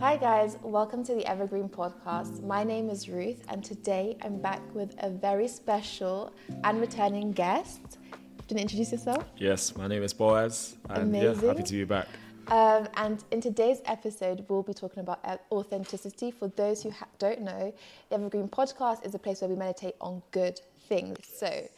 Hi, guys, welcome to the Evergreen Podcast. My name is Ruth, and today I'm back with a very special and returning guest. Do you introduce yourself? Yes, my name is Boaz, and yeah, Amazing. happy to be back. Um, and in today's episode, we'll be talking about uh, authenticity. For those who ha- don't know, the Evergreen Podcast is a place where we meditate on good things. So,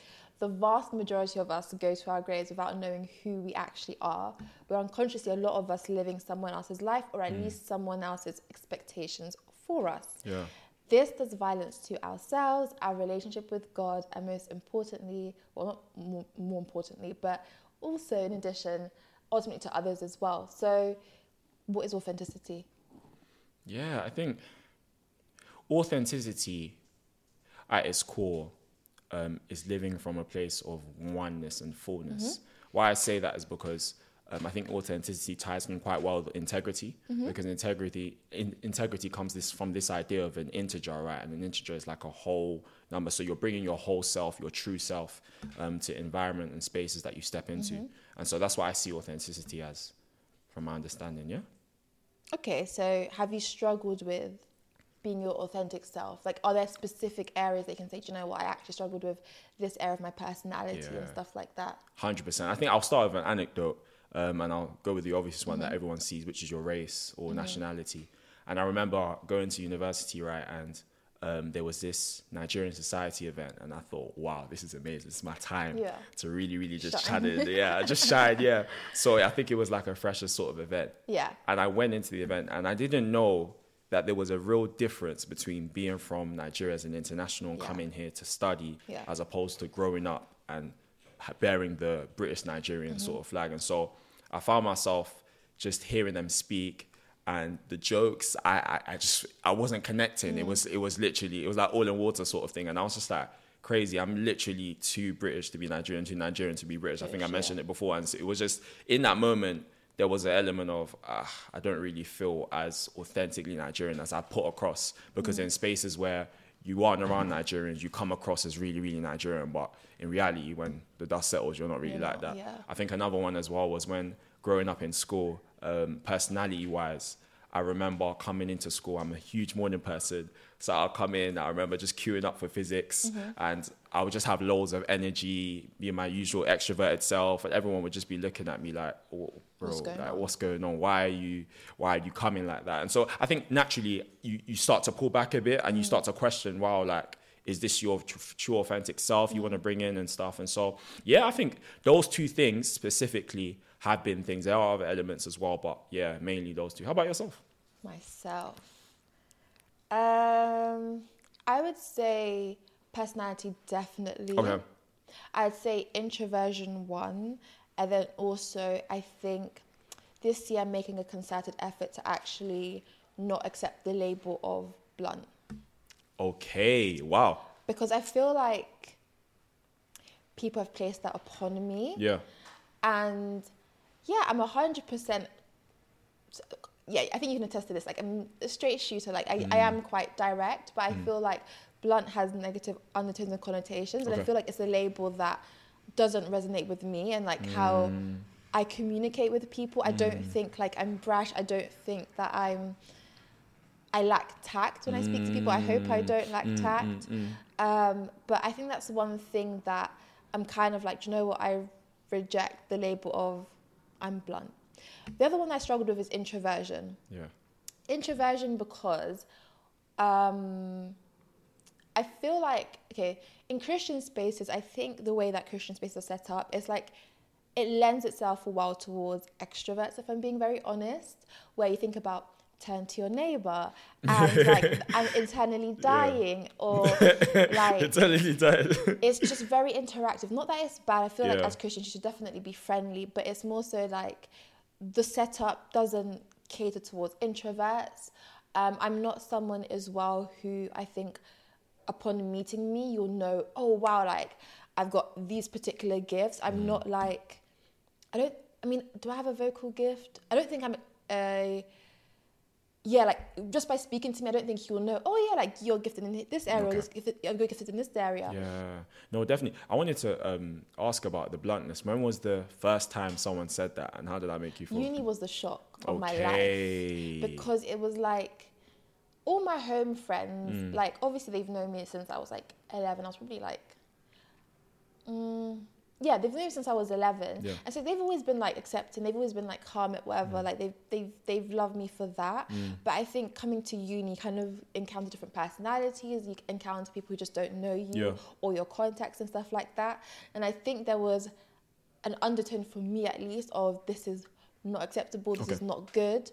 the vast majority of us go to our graves without knowing who we actually are. We're unconsciously, a lot of us, living someone else's life or at mm. least someone else's expectations for us. Yeah. This does violence to ourselves, our relationship with God, and most importantly, well, not more, more importantly, but also in addition, ultimately to others as well. So, what is authenticity? Yeah, I think authenticity at its core um, is living from a place of oneness and fullness. Why I say that is because um, I think authenticity ties in quite well with integrity because integrity in, integrity comes this from this idea of an integer, right? And an integer is like a whole number. So you're bringing your whole self, your true self, um, to environment and spaces that you step into. And so that's why I see authenticity as, from my understanding. Yeah. Okay, so have you struggled with being your authentic self? Like, are there specific areas that you can say, "Do you know what, I actually struggled with this area of my personality and stuff like that? Hundred percent. I think I'll start with an anecdote, um, and I'll go with the obvious one that everyone sees, which is your race or nationality. And I remember going to university, right, and um, there was this Nigerian society event, and I thought, wow, this is amazing. It's my time Yeah. to really, really just Shine. it, yeah, just shine, yeah. So I think it was like a fresher sort of event. Yeah. And I went into the event, and I didn't know that there was a real difference between being from Nigeria as an international and Yeah. coming here to study, Yeah. as opposed to growing up and bearing the British Nigerian Mm-hmm. sort of flag. And so I found myself just hearing them speak and the jokes. I, I, I just I wasn't connecting. Mm. It was it was literally it was like all in water sort of thing. And I was just like crazy. I'm literally too British to be Nigerian, too Nigerian to be British. I think I mentioned yeah. it before, and so it was just in that moment. There was an element of ah, I don't really feel as authentically Nigerian as I put across because Mm. in spaces where you aren't around Nigerians, you come across as really, really Nigerian. But in reality, when the dust settles, you're not really You're like not, that. yeah. I think another one as well was when growing up in school, um, personality wise, I remember coming into school. I'm a huge morning person, so I'll come in. I remember just queuing up for physics, Mm-hmm. and I would just have loads of energy, being my usual extroverted self, and everyone would just be looking at me like, oh, "Bro, What's going like, on?" what's going on? Why are you, why are you coming like that?" And so I think naturally you you start to pull back a bit, and you start to question, "Wow, like." Is this your true authentic self you want to bring in and stuff? And so, yeah, I think those two things specifically have been things. There are other elements as well, but yeah, mainly those two. How about yourself? Myself. Um, I would say personality definitely. Okay. I'd say introversion one, and then also I think this year I'm making a concerted effort to actually not accept the label of blunt Okay, wow. because I feel like people have placed that upon me. Yeah. And yeah, I'm a hundred percent. Yeah, I think you can attest to this. Like, I'm a straight shooter. Like, I, I am mm. quite direct, but I mm. feel like blunt has negative undertones and connotations, and I feel like it's a label that doesn't resonate with me and like how mm. I communicate with people. I don't think like I'm brash. I don't think that I'm. I lack tact when I speak to people. I hope I don't lack tact. Um, but I think that's one thing that I'm kind of like, "Do you know what? I reject the label of I'm blunt. The other one I struggled with is introversion. Yeah. Introversion because um, I feel like, okay, in Christian spaces, I think the way that Christian spaces are set up is like it lends itself a while towards extroverts, if I'm being very honest, where you think about turn to your neighbor and like I'm internally dying or like Eternally dead. it's just very interactive. Not that it's bad. I feel like as Christians, you should definitely be friendly, but it's more so like the setup doesn't cater towards introverts. Um, I'm not someone as well who I think upon meeting me, you'll know, oh wow, like I've got these particular gifts. I'm Mm. not like, I don't, I mean, do I have a vocal gift? I don't think I'm a, yeah, like just by speaking to me, I don't think he will know. Oh yeah, like you're gifted in this area, Okay. gifted, you're gifted in this area. Yeah. No, definitely. I wanted to um, ask about the bluntness. When was the first time someone said that, and how did that make you feel? Uni was the shock of my life because it was like all my home friends. Mm. Like obviously they've known me since I was like eleven. I was probably like, mm, yeah, they've known me since I was eleven, Yeah. and so they've always been like accepting. They've always been like calm at whatever. Mm. Like they've they've they've loved me for that. But I think coming to uni, you kind of encounter different personalities. You encounter people who just don't know you Yeah. or your contacts and stuff like that. And I think there was an undertone for me at least of this is not acceptable. This Okay. is not good.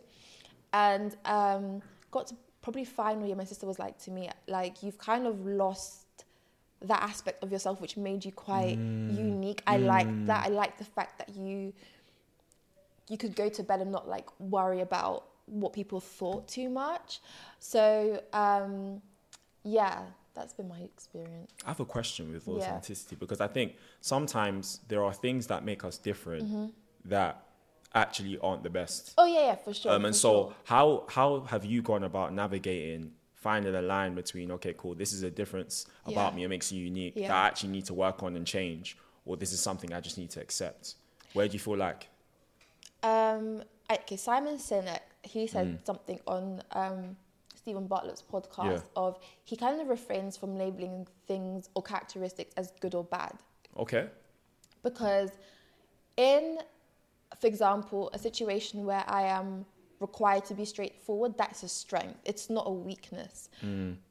And um, got to probably final year, my sister was like to me, like you've kind of lost that aspect of yourself which made you quite unique. I like that. I like the fact that you you could go to bed and not like worry about what people thought too much. So um, yeah, that's been my experience. I have a question with Yeah. authenticity because I think sometimes there are things that make us different Mm-hmm. that actually aren't the best. Oh yeah, yeah, for sure. Um, and for so, sure. how how have you gone about navigating finding a line between okay, cool, this is a difference about Yeah. me, it makes you unique Yeah. that I actually need to work on and change, or this is something I just need to accept. Where do you feel like? Um, okay, Simon Sinek, he said Mm. something on um, Steven Bartlett's podcast Yeah. of he kind of refrains from labeling things or characteristics as good or bad Okay, because in, for example, a situation where I am required to be straightforward, that's a strength. It's not a weakness.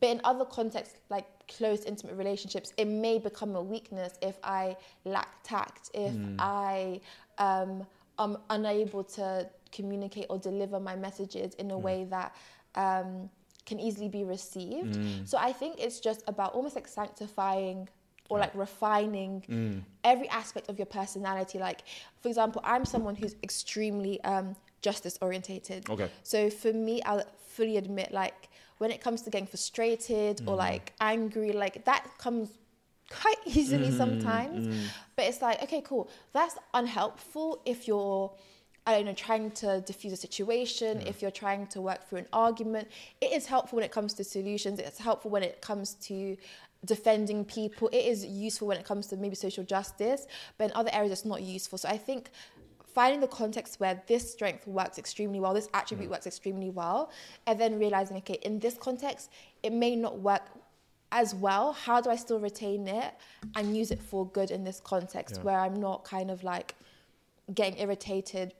But in other contexts, like close, intimate relationships, it may become a weakness if I lack tact, if I um, am unable to communicate or deliver my messages in a way that um, can easily be received. So I think it's just about almost like sanctifying or like refining every aspect of your personality. Like, for example, I'm someone who's extremely um, justice orientated. Okay. So for me, I'll fully admit, like, when it comes to getting frustrated or mm-hmm. like angry, like that comes quite easily mm-hmm. sometimes. Mm-hmm. But it's like, okay, cool. That's unhelpful if you're, I don't know, trying to diffuse a situation, if you're trying to work through an argument. It is helpful when it comes to solutions. It's helpful when it comes to defending people. It is useful when it comes to maybe social justice, but in other areas, it's not useful. So I think finding the context where this strength works extremely well, this attribute mm. works extremely well, and then realizing, okay, in this context, it may not work as well. How do I still retain it and use it for good in this context Yeah. where I'm not kind of like getting irritated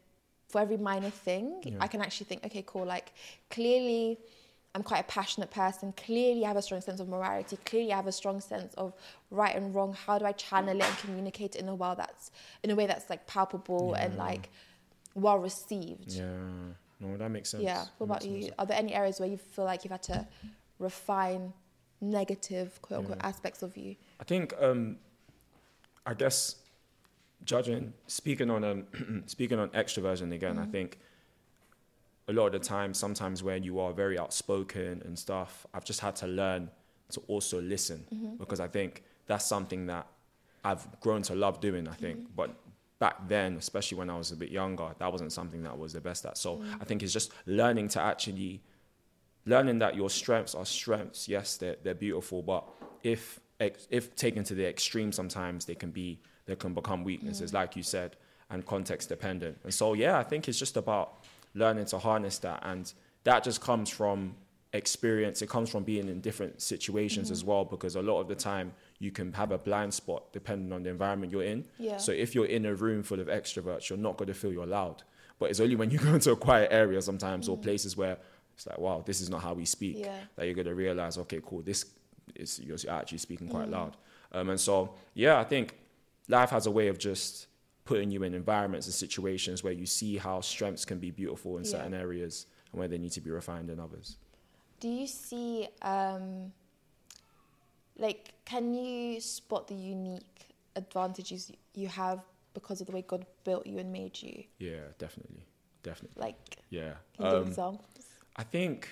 for every minor thing? Yeah. I can actually think, okay, cool, like clearly. I'm quite a passionate person. Clearly, I have a strong sense of morality. Clearly, I have a strong sense of right and wrong. How do I channel it and communicate it in a way that's in a way that's like palpable and like well received? yeah, no, that makes sense. Yeah. What That about you? sense. Are there any areas where you feel like you've had to refine negative quote unquote Yeah. aspects of you? I think, um, I guess, judging, speaking on um, speaking on extroversion again, I think a lot of the time, sometimes when you are very outspoken and stuff, I've just had to learn to also listen mm-hmm. because I think that's something that I've grown to love doing. I think, mm-hmm. but back then, especially when I was a bit younger, that wasn't something that I was the best at. So mm. I think it's just learning to actually learning that your strengths are strengths. Yes, they're, they're beautiful, but if if taken to the extreme, sometimes they can be they can become weaknesses, mm. like you said, and context dependent. And so, yeah, I think it's just about learning to harness that, and that just comes from experience. It comes from being in different situations as mm-hmm. well, because a lot of the time you can have a blind spot depending on the environment you're in. Yeah. So if you're in a room full of extroverts, you're not going to feel you're loud. But it's only when you go into a quiet area sometimes or mm. places where it's like, wow, this is not how we speak, Yeah. that you're going to realize, okay, cool, this is you're actually speaking quite mm. loud. Um, and so, yeah, I think life has a way of just putting you in environments and situations where you see how strengths can be beautiful in Yeah. certain areas and where they need to be refined in others. Do you see, um, like, can you spot the unique advantages you have because of the way God built you and made you? Yeah, definitely. Definitely. Like, Yeah. can you give Um, examples? I think.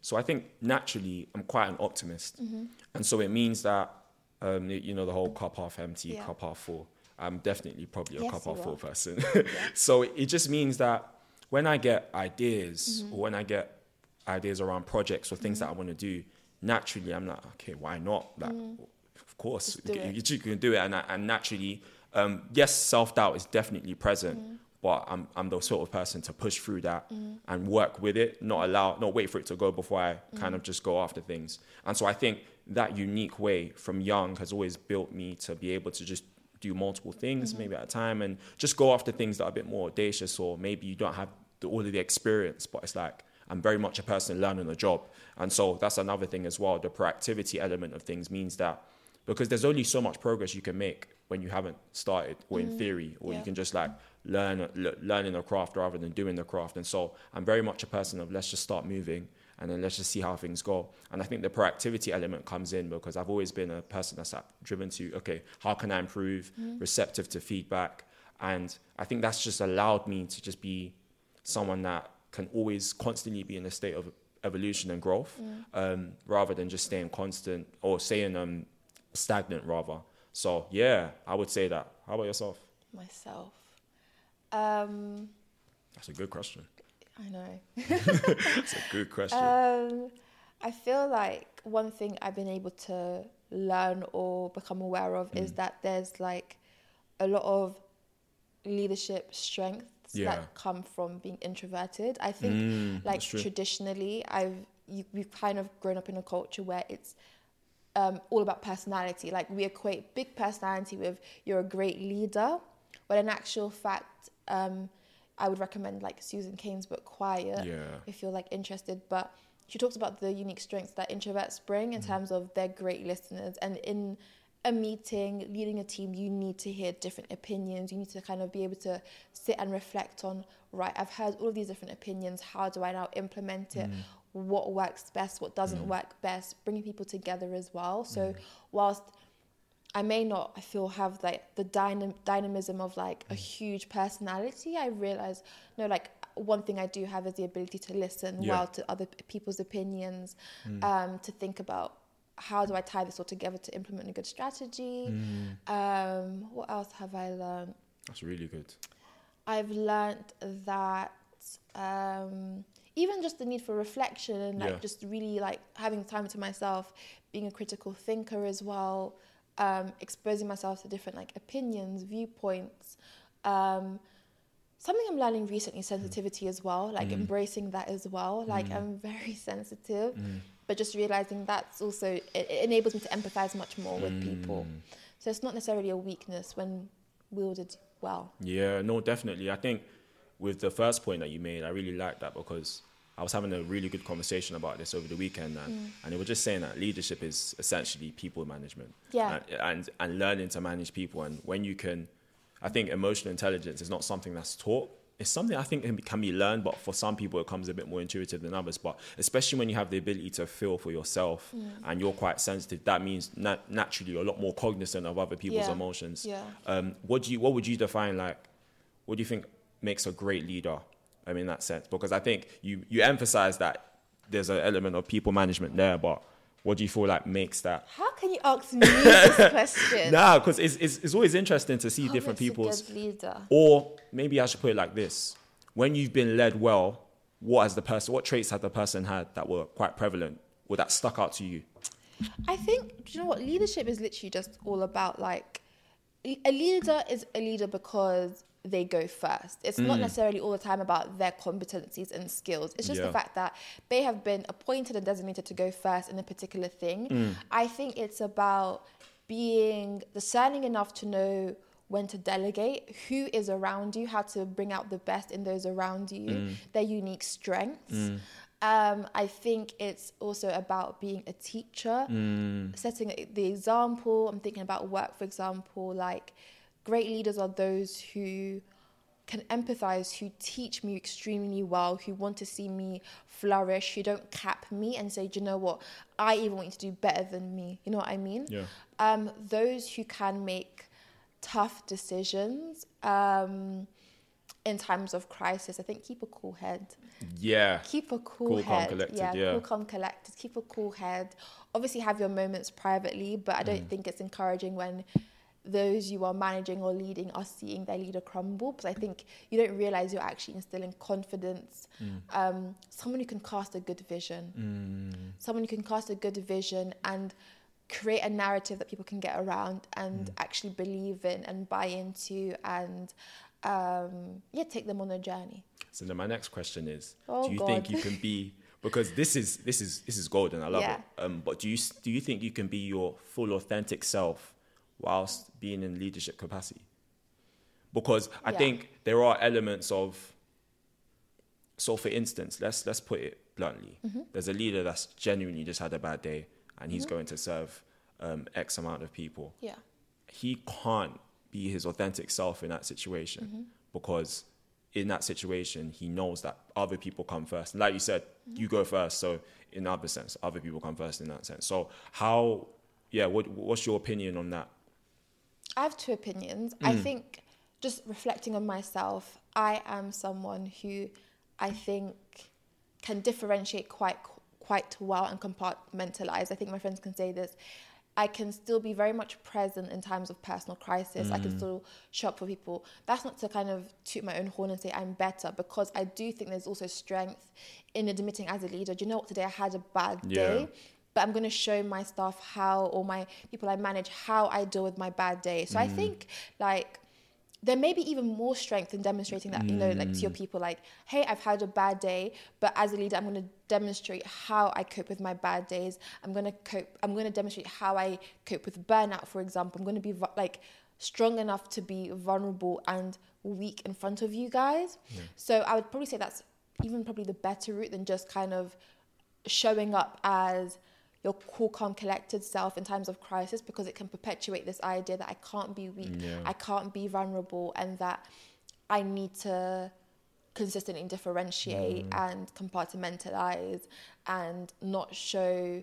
So I think naturally I'm quite an optimist, Mm-hmm. and so it means that um, you know the whole cup half empty, Yeah. cup half full. I'm definitely probably a Yes, cup half full person. so it just means that when I get ideas or when I get ideas around projects or things that I want to do, naturally I'm like, okay, why not? Like, of course, you, you can do it, and, I- and naturally, um, yes, self doubt is definitely present, but I'm I'm the sort of person to push through that and work with it, not allow, not wait for it to go before I kind of just go after things. And so I think that unique way from young has always built me to be able to just do multiple things mm-hmm. maybe at a time and just go after things that are a bit more audacious or maybe you don't have the, all of the experience but it's like i'm very much a person learning a job. And so that's another thing as well. The proactivity element of things means that because there's only so much progress you can make when you haven't started or in mm-hmm. theory or you can just like learn l- learning a craft rather than doing the craft. And so i'm very much a person of let's just start moving and then let's just see how things go. And I think the proactivity element comes in because I've always been a person that's driven to, okay, how can I improve, receptive to feedback. And I think that's just allowed me to just be someone that can always constantly be in a state of evolution and growth um, rather than just staying constant or staying um, stagnant rather. So yeah, I would say that. How about yourself? Myself. Um, That's a good question. I know. It's a good question. Um, I feel like one thing I've been able to learn or become aware of Mm. is that there's like a lot of leadership strengths Yeah. that come from being introverted. I think Mm, like traditionally I've you, we've kind of grown up in a culture where it's um, all about personality. Like we equate big personality with you're a great leader, but in actual fact, um, I would recommend like Susan Cain's book Quiet yeah. if you're like interested. But she talks about the unique strengths that introverts bring in mm. terms of they're great listeners. And in a meeting, leading a team, you need to hear different opinions. You need to kind of be able to sit and reflect on, right, I've heard all of these different opinions. How do I now implement it? Mm. What works best? What doesn't mm. work best? Bringing people together as well. So, whilst I may not, I feel, have like the dynam- dynamism of like a huge personality. I realize, no, like one thing I do have is the ability to listen Yeah. well to other people's opinions, um, to think about how do I tie this all together to implement a good strategy. Um, what else have I learned? That's really good. I've learned that um, even just the need for reflection and like Yeah. just really like having time to myself, being a critical thinker as well, um, exposing myself to different like opinions, viewpoints. Um, something I'm learning recently, is sensitivity as well, like Mm. embracing that as well. Like I'm very sensitive, Mm. but just realizing that's also it, it enables me to empathize much more with people. Mm. So it's not necessarily a weakness when wielded well. Yeah, no, definitely. I think with the first point that you made, I really like that because I was having a really good conversation about this over the weekend, and, Mm. and they were just saying that leadership is essentially people management. Yeah. And, and and learning to manage people, and when you can, I think emotional intelligence is not something that's taught. It's something I think can be, can be learned, but for some people it comes a bit more intuitive than others. But especially when you have the ability to feel for yourself Mm. and you're quite sensitive, that means nat- naturally you're a lot more cognizant of other people's Yeah. emotions. Yeah. Um, what do you what would you define like what do you think makes a great leader um, in that sense? Because I think you you emphasize that there's an element of people management there, but what do you feel like makes that? How can you ask me this question? Nah, because it's, it's it's always interesting to see What different people's. Or maybe I should put it like this: when you've been led well, what has the person? What traits has the person had that were quite prevalent, or that stuck out to you? I think do you know what leadership is literally just all about like a leader is a leader because they go first. It's not mm. necessarily all the time about their competencies and skills. It's just Yeah. the fact that they have been appointed and designated to go first in a particular thing. Mm. I think it's about being discerning enough to know when to delegate, who is around you, how to bring out the best in those around you, mm. their unique strengths. Um, I think it's also about being a teacher, setting the example. I'm thinking about work, for example, like great leaders are those who can empathize, who teach me extremely well, who want to see me flourish, who don't cap me and say, Do you know what, I even want you to do better than me. You know what I mean? Yeah. um, those who can make tough decisions um, in times of crisis. I think keep a cool head. Yeah. Keep a cool, Cool, calm, head. collected, yeah, yeah. cool, calm, collected. Keep a cool head. Obviously, have your moments privately, but I Mm. don't think it's encouraging when those you are managing or leading are seeing their leader crumble because I think you don't realize you're actually instilling confidence. Mm. Um, someone who can cast a good vision, Mm. someone who can cast a good vision and create a narrative that people can get around and Mm. actually believe in and buy into and um, yeah, take them on a journey. So then my next question is: Oh, Do you God. think you can be? Because this is this is this is golden. I love Yeah. it. Um, but do you do you think you can be your full authentic self whilst being in leadership capacity? Because I Yeah. think there are elements of. So, for instance, let's let's put it bluntly. Mm-hmm. There's a leader that's genuinely just had a bad day, and he's going to serve um, X amount of people Yeah. he can't be his authentic self in that situation Mm-hmm. because in that situation he knows that other people come first. And like you said, you go first. So in other sense, other people come first in that sense. So how, yeah, what, what's your opinion on that? I have two opinions. Mm. I think just reflecting on myself, I am someone who I think can differentiate quite quite well and compartmentalize. I think my friends can say this. I can still be very much present in times of personal crisis. I Mm. can still show up for people. That's not to kind of toot my own horn and say I'm better, because I do think there's also strength in admitting as a leader, do you know what, today I had a bad Yeah. day but I'm going to show my staff how, or my people I manage, how I deal with my bad day. So I mm. think like there may be even more strength in demonstrating that, you know, like to your mm. people, like, hey, I've had a bad day, but as a leader, I'm going to demonstrate how I cope with my bad days. I'm going to cope, I'm going to demonstrate how I cope with burnout, for example. I'm going to be like strong enough to be vulnerable and weak in front of you guys. So I would probably say that's even probably the better route than just kind of showing up as your cool, calm, collected self in times of crisis because it can perpetuate this idea that I can't be weak, Yeah. I can't be vulnerable, and that I need to consistently differentiate mm. and compartmentalize and not show,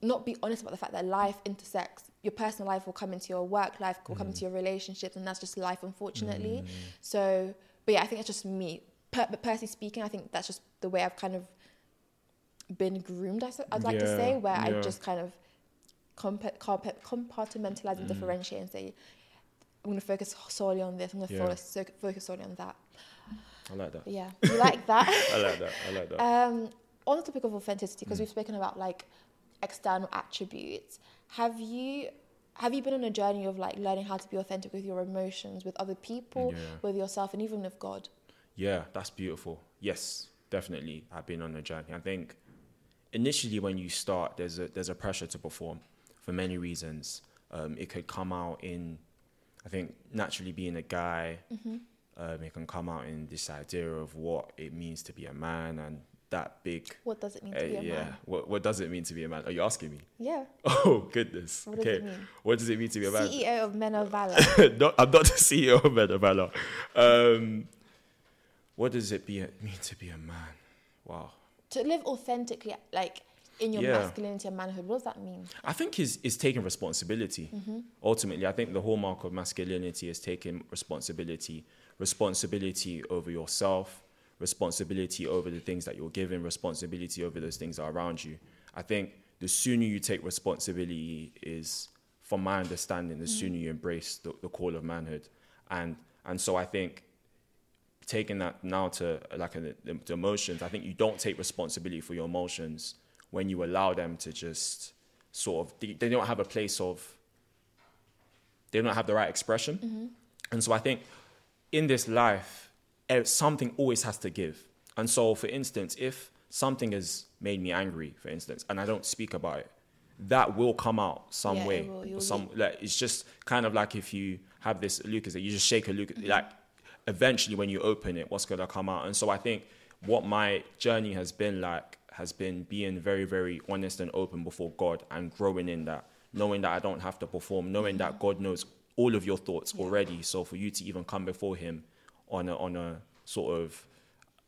not be honest about the fact that life intersects. Your personal life will come into your work life, will come into mm. your relationships, and that's just life, unfortunately. Mm. So, but yeah, I think it's just me. Per- but personally speaking, I think that's just the way I've kind of been groomed, I'd like to say, where I just kind of compa- compartmentalize and differentiate and say, I'm going to focus solely on this, I'm going to Yeah. focus, focus solely on that. I like that. Yeah, you like that? I like that. I like that. Um, on the topic of authenticity, Mm. because we've spoken about like external attributes, have you have you been on a journey of like learning how to be authentic with your emotions, with other people, Yeah. with yourself, and even with God? Yeah, that's beautiful. Yes, definitely. I've been on a journey. I think initially when you start, there's a there's a pressure to perform for many reasons. Um, it could come out in, I think, naturally being a guy. Um, it can come out in this idea of what it means to be a man and that big. What does it mean uh, to be a yeah. man? Yeah. What what does it mean to be a man? Are you asking me? Yeah. Oh goodness. What does okay. it mean? What does it mean to be a man? CEO of Men of Valor. no, I'm not the CEO of Men of Valor. Um, what does it be, mean to be a man? Wow. To live authentically, like in your Yeah. masculinity and manhood, what does that mean? I think is is taking responsibility. Mm-hmm. Ultimately, I think the hallmark of masculinity is taking responsibility. Responsibility over yourself, responsibility over the things that you're given, responsibility over those things that are around you. I think the sooner you take responsibility is, from my understanding, the sooner you embrace the, the call of manhood. And and so I think taking that now to like the, the emotions, I think you don't take responsibility for your emotions when you allow them to just sort of they, they don't have a place of they don't have the right expression. And so I think in this life, eh, something always has to give. And so, for instance, if something has made me angry, for instance, and I don't speak about it, that will come out some Yeah, way. will. some like it's just kind of like if you have this Lucozade that you just shake a Lucozade, like eventually when you open it, what's gonna come out? And so I think what my journey has been like has been being very, very honest and open before God and growing in that, knowing that I don't have to perform, knowing that God knows all of your thoughts already. So for you to even come before Him on a on a sort of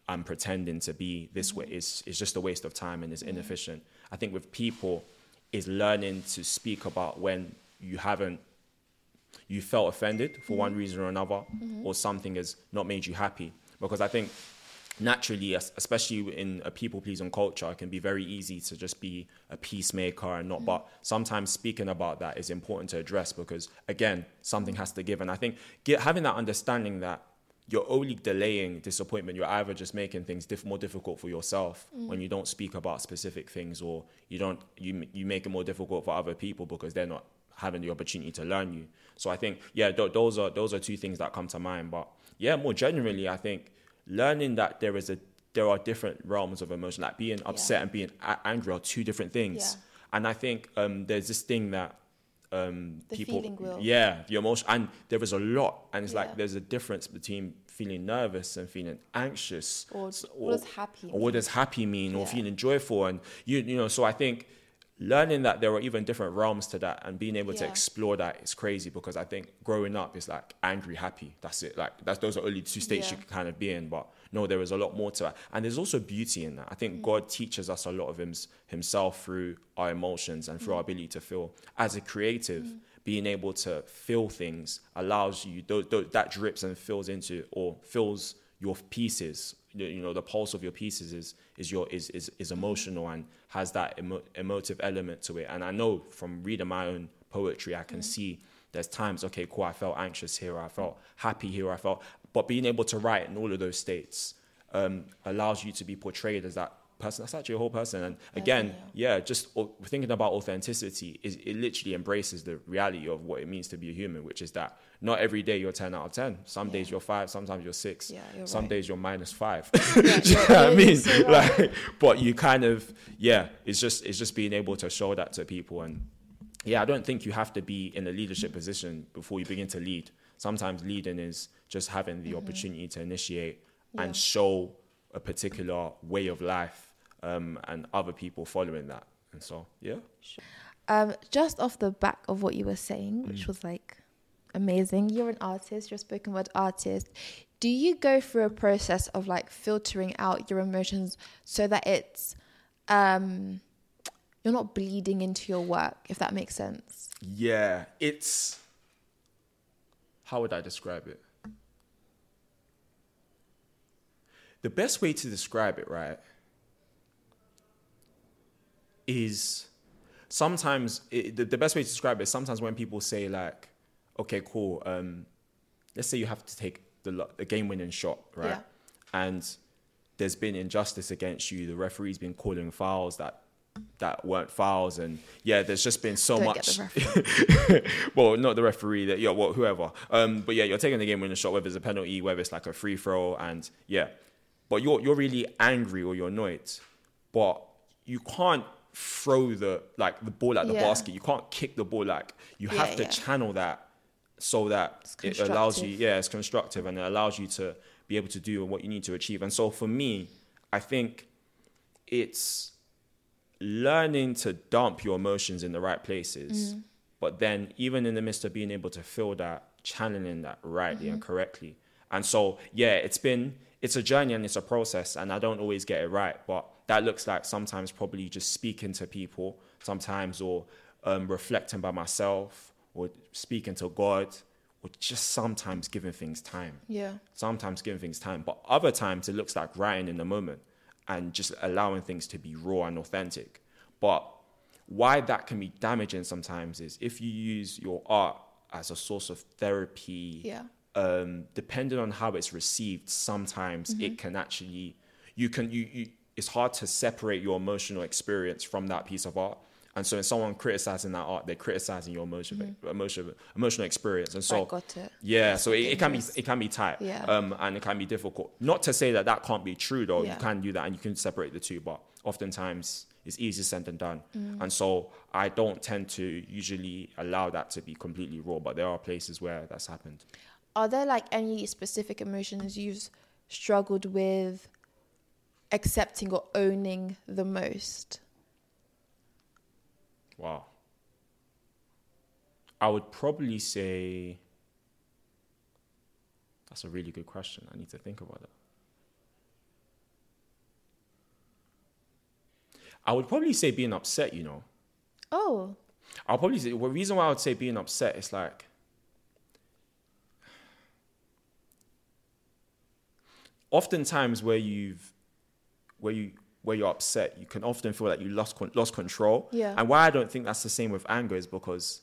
I'm pretending to be this way mm-hmm. is is just a waste of time and is inefficient. I think with people is learning to speak about when you haven't you felt offended for one mm-hmm. reason or another mm-hmm. or something has not made you happy because I think naturally, especially in a people pleasing culture, it can be very easy to just be a peacemaker and not. Mm-hmm. But sometimes speaking about that is important to address because, again, something has to give. And I think get, having that understanding that you're only delaying disappointment, you're either just making things diff- more difficult for yourself mm. when you don't speak about specific things, or you don't you you make it more difficult for other people because they're not having the opportunity to learn you. So I think yeah, th- those are those are two things that come to mind. But yeah, more generally, I think learning that there is a there are different realms of emotion, like being upset and being a- angry are two different things. Yeah. And I think um, there's this thing that um, The people, yeah, the emotion, and there is a lot, and it's Yeah. like there's a difference between feeling nervous and feeling anxious, Or s- what does happy or what does happy mean, or Yeah. feeling joyful, and you you know. So I think learning that there are even different realms to that, and being able to Yeah. explore that is crazy because I think growing up is like angry, happy. That's it. Like that's those are only two states you can kind of be in, but no, there is a lot more to that. and there's also beauty in that. I Mm. think God teaches us a lot of him, Himself through our emotions and through Mm. our ability to feel. As a creative, being able to feel things allows you tho- tho- that drips and fills into or fills your pieces. You know, the pulse of your pieces is is your is is, is emotional and has that emo- emotive element to it. And I know from reading my own poetry, I can see there's times okay, cool. I felt anxious here. I felt happy here. I felt, but being able to write in all of those states um, allows you to be portrayed as that person. That's actually a whole person. And again, yeah, just thinking about authenticity is it literally embraces the reality of what it means to be a human, which is that not every day you're 10 out of 10. Some days you're five, sometimes you're six, Yeah, you're some right. days you're minus five. Yeah, you know what I mean? so right. Like, but you kind of, yeah, it's just it's just being able to show that to people. And yeah, I don't think you have to be in a leadership position before you begin to lead. Sometimes leading is just having the opportunity to initiate Mm-hmm. Yeah. and show a particular way of life um, and other people following that. And so, yeah. Um, just off the back of what you were saying, which Mm. was like amazing. You're an artist. You're a spoken word artist. Do you go through a process of like filtering out your emotions so that it's um, you're not bleeding into your work, if that makes sense? Yeah, it's. How would I describe it? The best way to describe it, right, is sometimes it, the, the best way to describe it is sometimes when people say like, okay, cool. Um, let's say you have to take the the game winning shot, right, Yeah. and there's been injustice against you. The referee's been calling fouls that that weren't fouls, and yeah, there's just been so Don't much. well, not the referee, that yeah, well, whoever. Um, but yeah, you're taking the game winning shot, whether it's a penalty, whether it's like a free throw, and yeah, but you're you're really angry or you're annoyed, but you can't throw the like the ball at the Yeah. basket. You can't kick the ball like you Yeah, have to yeah. channel that so that it allows you yeah it's constructive and it allows you to be able to do what you need to achieve and so for me i think it's learning to dump your emotions in the right places Mm-hmm. but then even in the midst of being able to feel that channeling that rightly and Mm-hmm. correctly and so yeah it's been it's a journey and it's a process and i don't always get it right but that looks like sometimes probably just speaking to people sometimes or um, reflecting by myself or speaking to god or just sometimes giving things time Yeah. sometimes giving things time, but other times it looks like writing in the moment and just allowing things to be raw and authentic. But why that can be damaging sometimes is if you use your art as a source of therapy, Yeah. um, depending on how it's received, sometimes it can actually you can you, you it's hard to separate your emotional experience from that piece of art. And so, when someone criticizing that art, they're criticizing your emotion, emotional, emotional experience. And so, Right, got it. yeah, so it, it can be it can be tight, Yeah. um, and it can be difficult. Not to say that that can't be true, though. Yeah. You can do that, and you can separate the two. But oftentimes, it's easier said than done. Mm. And so, I don't tend to usually allow that to be completely raw. But there are places where that's happened. Are there like any specific emotions you've struggled with accepting or owning the most? Wow. I would probably say that's a really good question. I need to think about that. I would probably say being upset, you know. Oh, I'll probably say the reason why I would say being upset is like oftentimes where you've where you where you're upset, you can often feel like you lost con- lost control. Yeah. And why I don't think that's the same with anger is because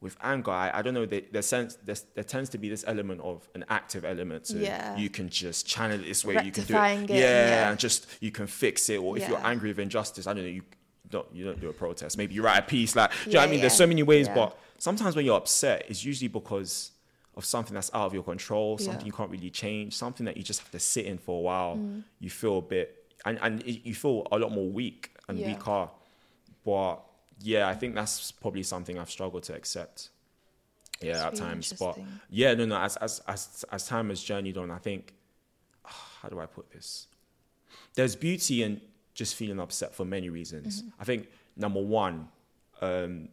with anger, I, I don't know, there, there, sense, there's, there tends to be this element of an active element. So Yeah. you can just channel it this way. You can do it. it, yeah, yeah. And just, you can fix it. Or if you're angry with injustice, I don't know, you don't, you don't do a protest. Maybe you write a piece. Like, do you know what I Yeah, mean? There's so many ways, Yeah. but sometimes when you're upset, it's usually because of something that's out of your control, something Yeah. you can't really change, something that you just have to sit in for a while. Mm. You feel a bit, and, and it- you feel a lot more weak and Yeah. weaker. But yeah, I think that's probably something I've struggled to accept. Yeah, at really times. But yeah, no, no. As as as as time has journeyed on, I think. How do I put this? There's beauty in just feeling upset for many reasons. Mm-hmm. I think number one, um,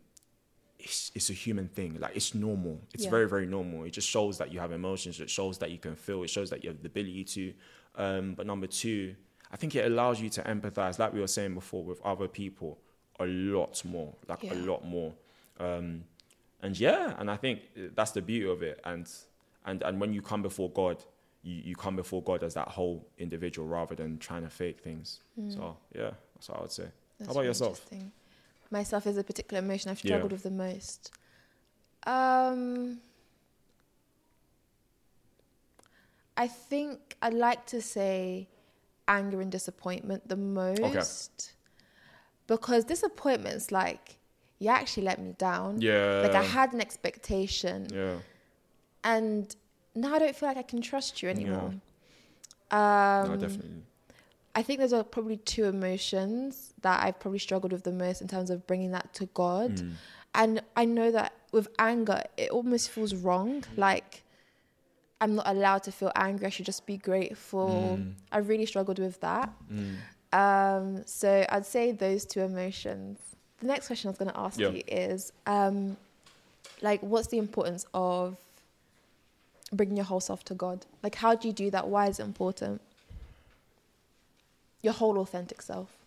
it's, it's a human thing. Like it's normal. It's Yeah. very, very normal. It just shows that you have emotions. It shows that you can feel. It shows that you have the ability to. Um, but number two, I think it allows you to empathize, like we were saying before, with other people a lot more, like Yeah. a lot more. Um, and yeah, and I think that's the beauty of it. And and and when you come before God, you, you come before God as that whole individual rather than trying to fake things. So yeah, that's what I would say. Mm. That's How about yourself? Myself is a particular emotion I've Yeah. struggled with the most. Um, I think I'd like to say anger and disappointment the most. Because disappointment's like, you actually let me down. Yeah. Like I had an expectation Yeah. and now I don't feel like I can trust you anymore. no, Um, definitely. I think those are probably two emotions that I've probably struggled with the most in terms of bringing that to God. Mm. And I know that with anger, it almost feels wrong. Like I'm not allowed to feel angry. I should just be grateful. Mm. I really struggled with that. Um, so I'd say those two emotions. The next question I was going to ask Yeah. you is, um, like, what's the importance of bringing your whole self to God? Like, how do you do that? Why is it important? Your whole authentic self.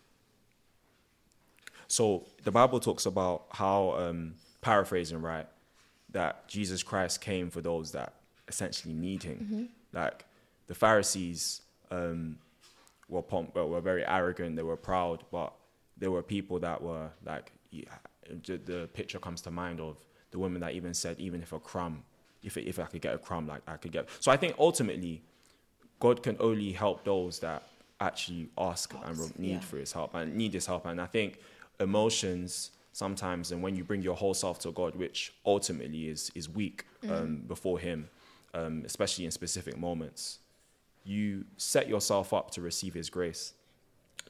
So the Bible talks about how, um, paraphrasing, right, that Jesus Christ came for those that essentially need Him. Like the Pharisees um, were pomp- were very arrogant, they were proud, but there were people that were like, yeah, the, picture comes to mind of the woman that even said, even if a crumb, if if I could get a crumb, like I could get. So I think ultimately, God can only help those that actually ask, and need yeah. for His help and need His help. And I think emotions sometimes, and when you bring your whole self to God, which ultimately is is weak um, before Him, um, especially in specific moments, you set yourself up to receive His grace,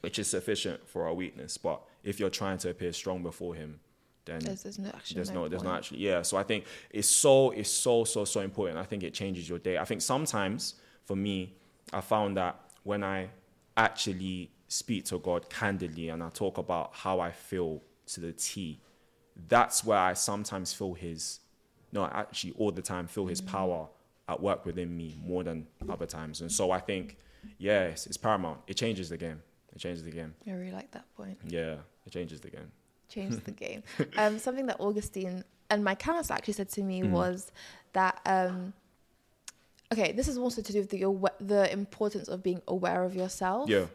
which is sufficient for our weakness. But if you're trying to appear strong before Him, then There's, there's no actually there's no, there's point. not actually yeah so i think it's so it's so so so important i think it changes your day i think sometimes for me i found that when i actually speak to god candidly and i talk about how i feel to the t that's where i sometimes feel his no actually all the time feel his power at work within me more than other times and so i think yes it's paramount it changes the game it changes the game I really like that point. yeah it changes the game Change the game. Um, something that Augustine and my counselor actually said to me Mm. was that um, okay, this is also to do with the awa- the importance of being aware of yourself. yeah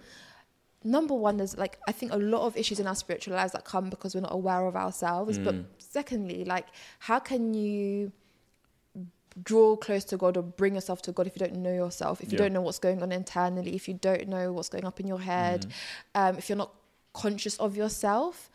Number one is like I think a lot of issues in our spiritual lives that come because we're not aware of ourselves. But Mm. secondly, like how can you draw close to God or bring yourself to God if you don't know yourself, if you Yeah. don't know what's going on internally, if you don't know what's going up in your head, Mm. um, if you're not conscious of yourself,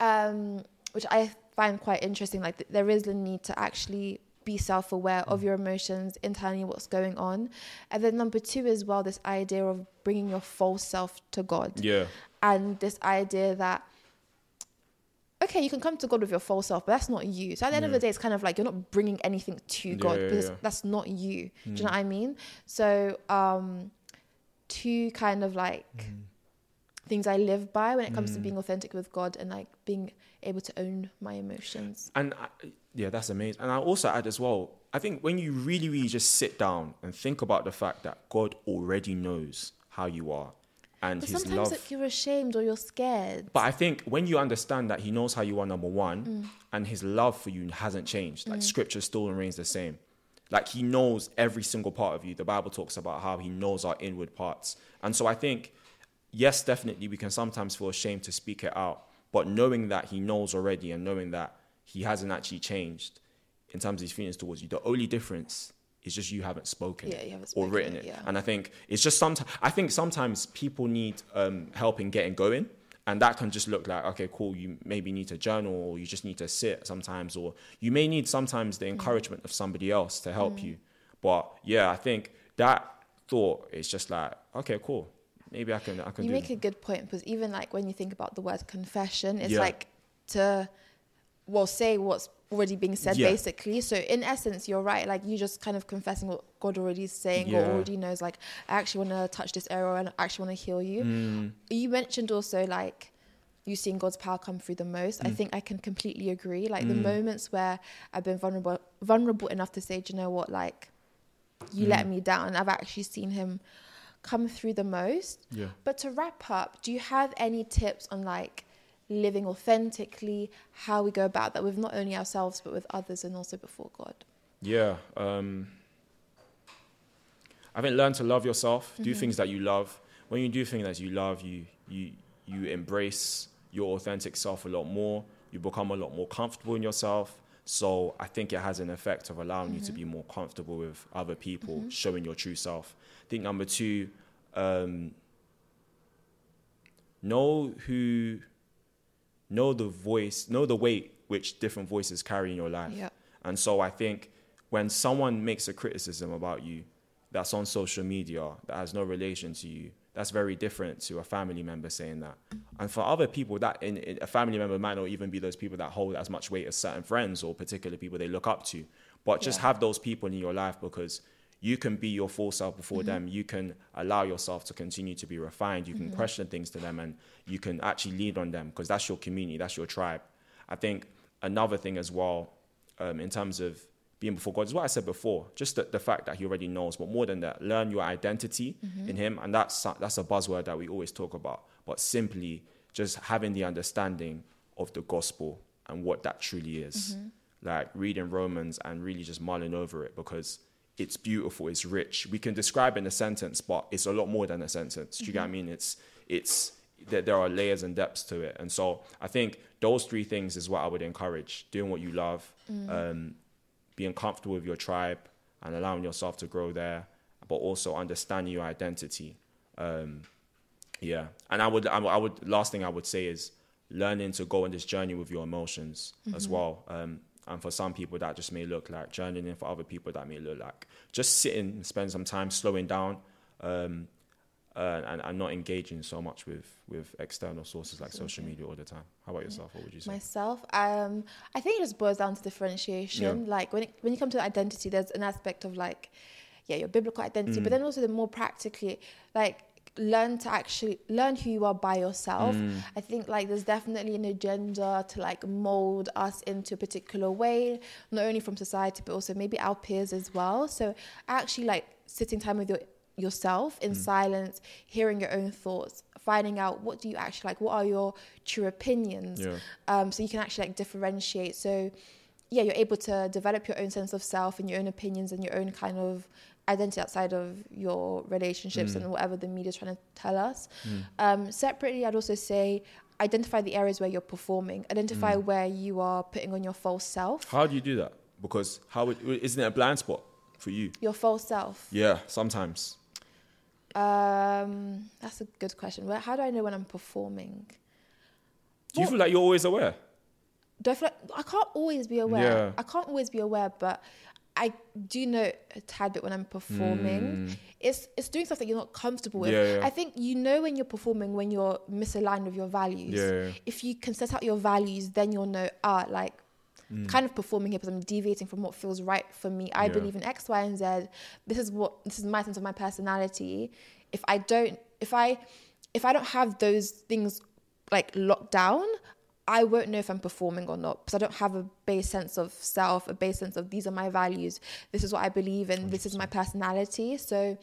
um, which I find quite interesting. Like th- there is a need to actually be self-aware of Mm. your emotions internally, what's going on, and then number two as well, this idea of bringing your false self to God yeah and this idea that okay you can come to god with your false self but that's not you so at the end of the day it's kind of like you're not bringing anything to god yeah, because yeah. Hmm. that's not you do you know what i mean so um two kind of like Hmm. things i live by when it comes to being authentic with god and like being able to own my emotions And I, yeah, that's amazing. And I also add as well, I think when you really, really just sit down and think about the fact that God already knows how you are and but His sometimes love. like you're ashamed or you're scared But I think when you understand that He knows how you are, number one, Mm. and His love for you hasn't changed, like Scripture still remains the same, Like he knows every single part of you. The Bible talks about how he knows our inward parts. And so I think, yes, definitely we can sometimes feel ashamed to speak it out. But knowing that he knows already and knowing that he hasn't actually changed in terms of his feelings towards you, the only difference is just you haven't spoken, Yeah, you haven't or spoken written it, yeah. And I think it's just sometimes, I think sometimes people need um, help in getting going. And that can just look like, okay, cool, you maybe need to journal or you just need to sit sometimes, or you may need sometimes Mm. the encouragement of somebody else to help you. But yeah, I think that thought is just like, okay, cool. Maybe I can, I can you make a good point because even like when you think about the word confession, it's Yeah. like to well say what's already being said Yeah. basically. So in essence, you're right. Like you just kind of confessing what God already is saying or already knows. Like I actually want to touch this area and I actually want to heal you. Mm. You mentioned also like you seeing God's power come through the most. Mm. I think I can completely agree. Like the moments where I've been vulnerable, vulnerable enough to say, Do you know what, like you Mm. let me down. I've actually seen Him come through the most. Yeah. But to wrap up, do you have any tips on like living authentically, how we go about that with not only ourselves but with others and also before God? Yeah. Um, I think learn to love yourself. Mm-hmm. Do things that you love. When you do things that you love, you you you embrace your authentic self a lot more. You become a lot more comfortable in yourself. So I think it has an effect of allowing you to be more comfortable with other people, showing your true self. I think number two, um, know who, know the voice, know the weight which different voices carry in your life. Yeah. And so I think when someone makes a criticism about you that's on social media that has no relation to you, that's very different to a family member saying that. And for other people, that in, in- a family member might not even be those people that hold as much weight as certain friends or particular people they look up to. But just Yeah. have those people in your life because you can be your full self before Mm-hmm. them. You can allow yourself to continue to be refined. You can Mm-hmm. question things to them and you can actually lead on them because that's your community, that's your tribe. I think another thing as well, um, in terms of being before God, is what I said before. Just the, the fact that He already knows, but more than that, learn your identity in Him, and that's that's a buzzword that we always talk about. But simply just having the understanding of the gospel and what that truly is, like reading Romans and really just mulling over it because it's beautiful, it's rich. We can describe in a sentence, but it's a lot more than a sentence. Do you get what I mean? It's it's there, there are layers and depths to it, and so I think those three things is what I would encourage: doing what you love, um, being comfortable with your tribe, and allowing yourself to grow there, but also understanding your identity. Um, yeah, and I would, I would, I would. Last thing I would say is learning to go on this journey with your emotions as well. Um, and for some people, that just may look like journaling. For other people, that may look like just sitting, and spend some time slowing down, um, uh, and, and not engaging so much with with external sources like social media all the time. How about yourself? What would you say? Myself, um, I think it just boils down to differentiation. Like when it, when you come to identity, there's an aspect of like, yeah, your biblical identity, Mm. but then also the more practically, like learn to actually learn who you are by yourself. Mm. I think like there's definitely an agenda to like mold us into a particular way, not only from society but also maybe our peers as well. So actually like sitting time with your yourself Mm. in silence, hearing your own thoughts, finding out what do you actually like, what are your true opinions, Yeah. um, so you can actually like differentiate. So yeah, you're able to develop your own sense of self and your own opinions and your own kind of identity outside of your relationships Mm. and whatever the media's trying to tell us. Um, separately, I'd also say identify the areas where you're performing, identify Mm. where you are putting on your false self. How do you do that? Because how would, isn't it a blind spot for you? Your false self. Yeah, sometimes. Um, that's a good question. Where, how do I know when I'm performing? Do you Well- feel like you're always aware? do I feel like I can't always be aware? Yeah. I can't always be aware, but I do know a tad bit when I'm performing. It's it's doing stuff that you're not comfortable with. Yeah, yeah. I think you know when you're performing when you're misaligned with your values. Yeah. If you can set out your values, then you'll know ah like kind of performing here because I'm deviating from what feels right for me. I believe in X, Y, and Z. This is what this is my sense of my personality. If I don't if I if I don't have those things like locked down, I won't know if I'm performing or not because I don't have a base sense of self, a base sense of these are my values, this is what I believe in, this is my personality. So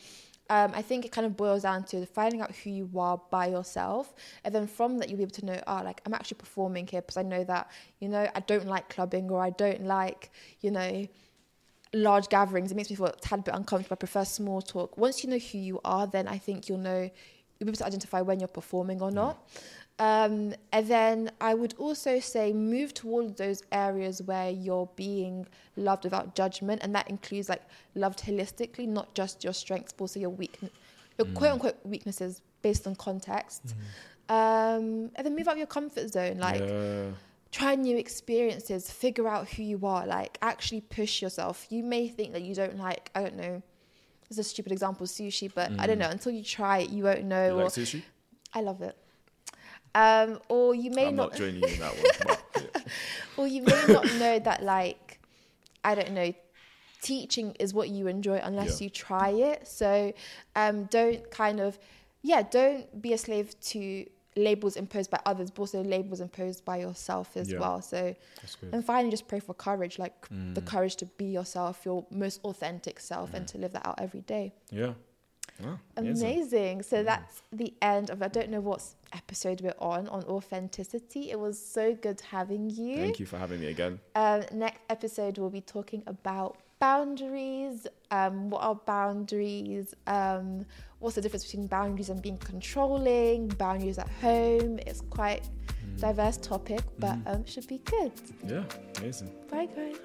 um, I think it kind of boils down to finding out who you are by yourself, and then from that you'll be able to know, ah, like I'm actually performing here because I know that you know I don't like clubbing or I don't like you know large gatherings, it makes me feel a tad bit uncomfortable. I prefer small talk. Once you know who you are, then I think you'll know you'll be able to identify when you're performing or not. Um, and then I would also say move towards those areas where you're being loved without judgment, and that includes like loved holistically, not just your strengths, but also your weak, your Mm. quote unquote weaknesses based on context. Um, and then move out of your comfort zone, like yeah. try new experiences, figure out who you are, like actually push yourself. You may think that you don't like, I don't know, this is a stupid example, sushi, but I don't know, until you try it, you won't know. Mm. You or like sushi? I love it. Um, or you may I'm not, not joining you in that one. But, or you may not know that like, I don't know, teaching is what you enjoy unless Yeah. you try it. So, um, don't kind of, yeah, don't be a slave to labels imposed by others, but also labels imposed by yourself as Yeah. well. So, and finally, just pray for courage, like Mm. the courage to be yourself, your most authentic self, and to live that out every day. Yeah. Amazing. So that's the end of I don't know what episode we're on on authenticity. It was so good having you. Thank you for having me again. Um, next episode we'll be talking about boundaries. Um, what are boundaries? Um, what's the difference between boundaries and being controlling? Boundaries at home. It's quite diverse topic, but um, should be good. Yeah, amazing. Bye guys.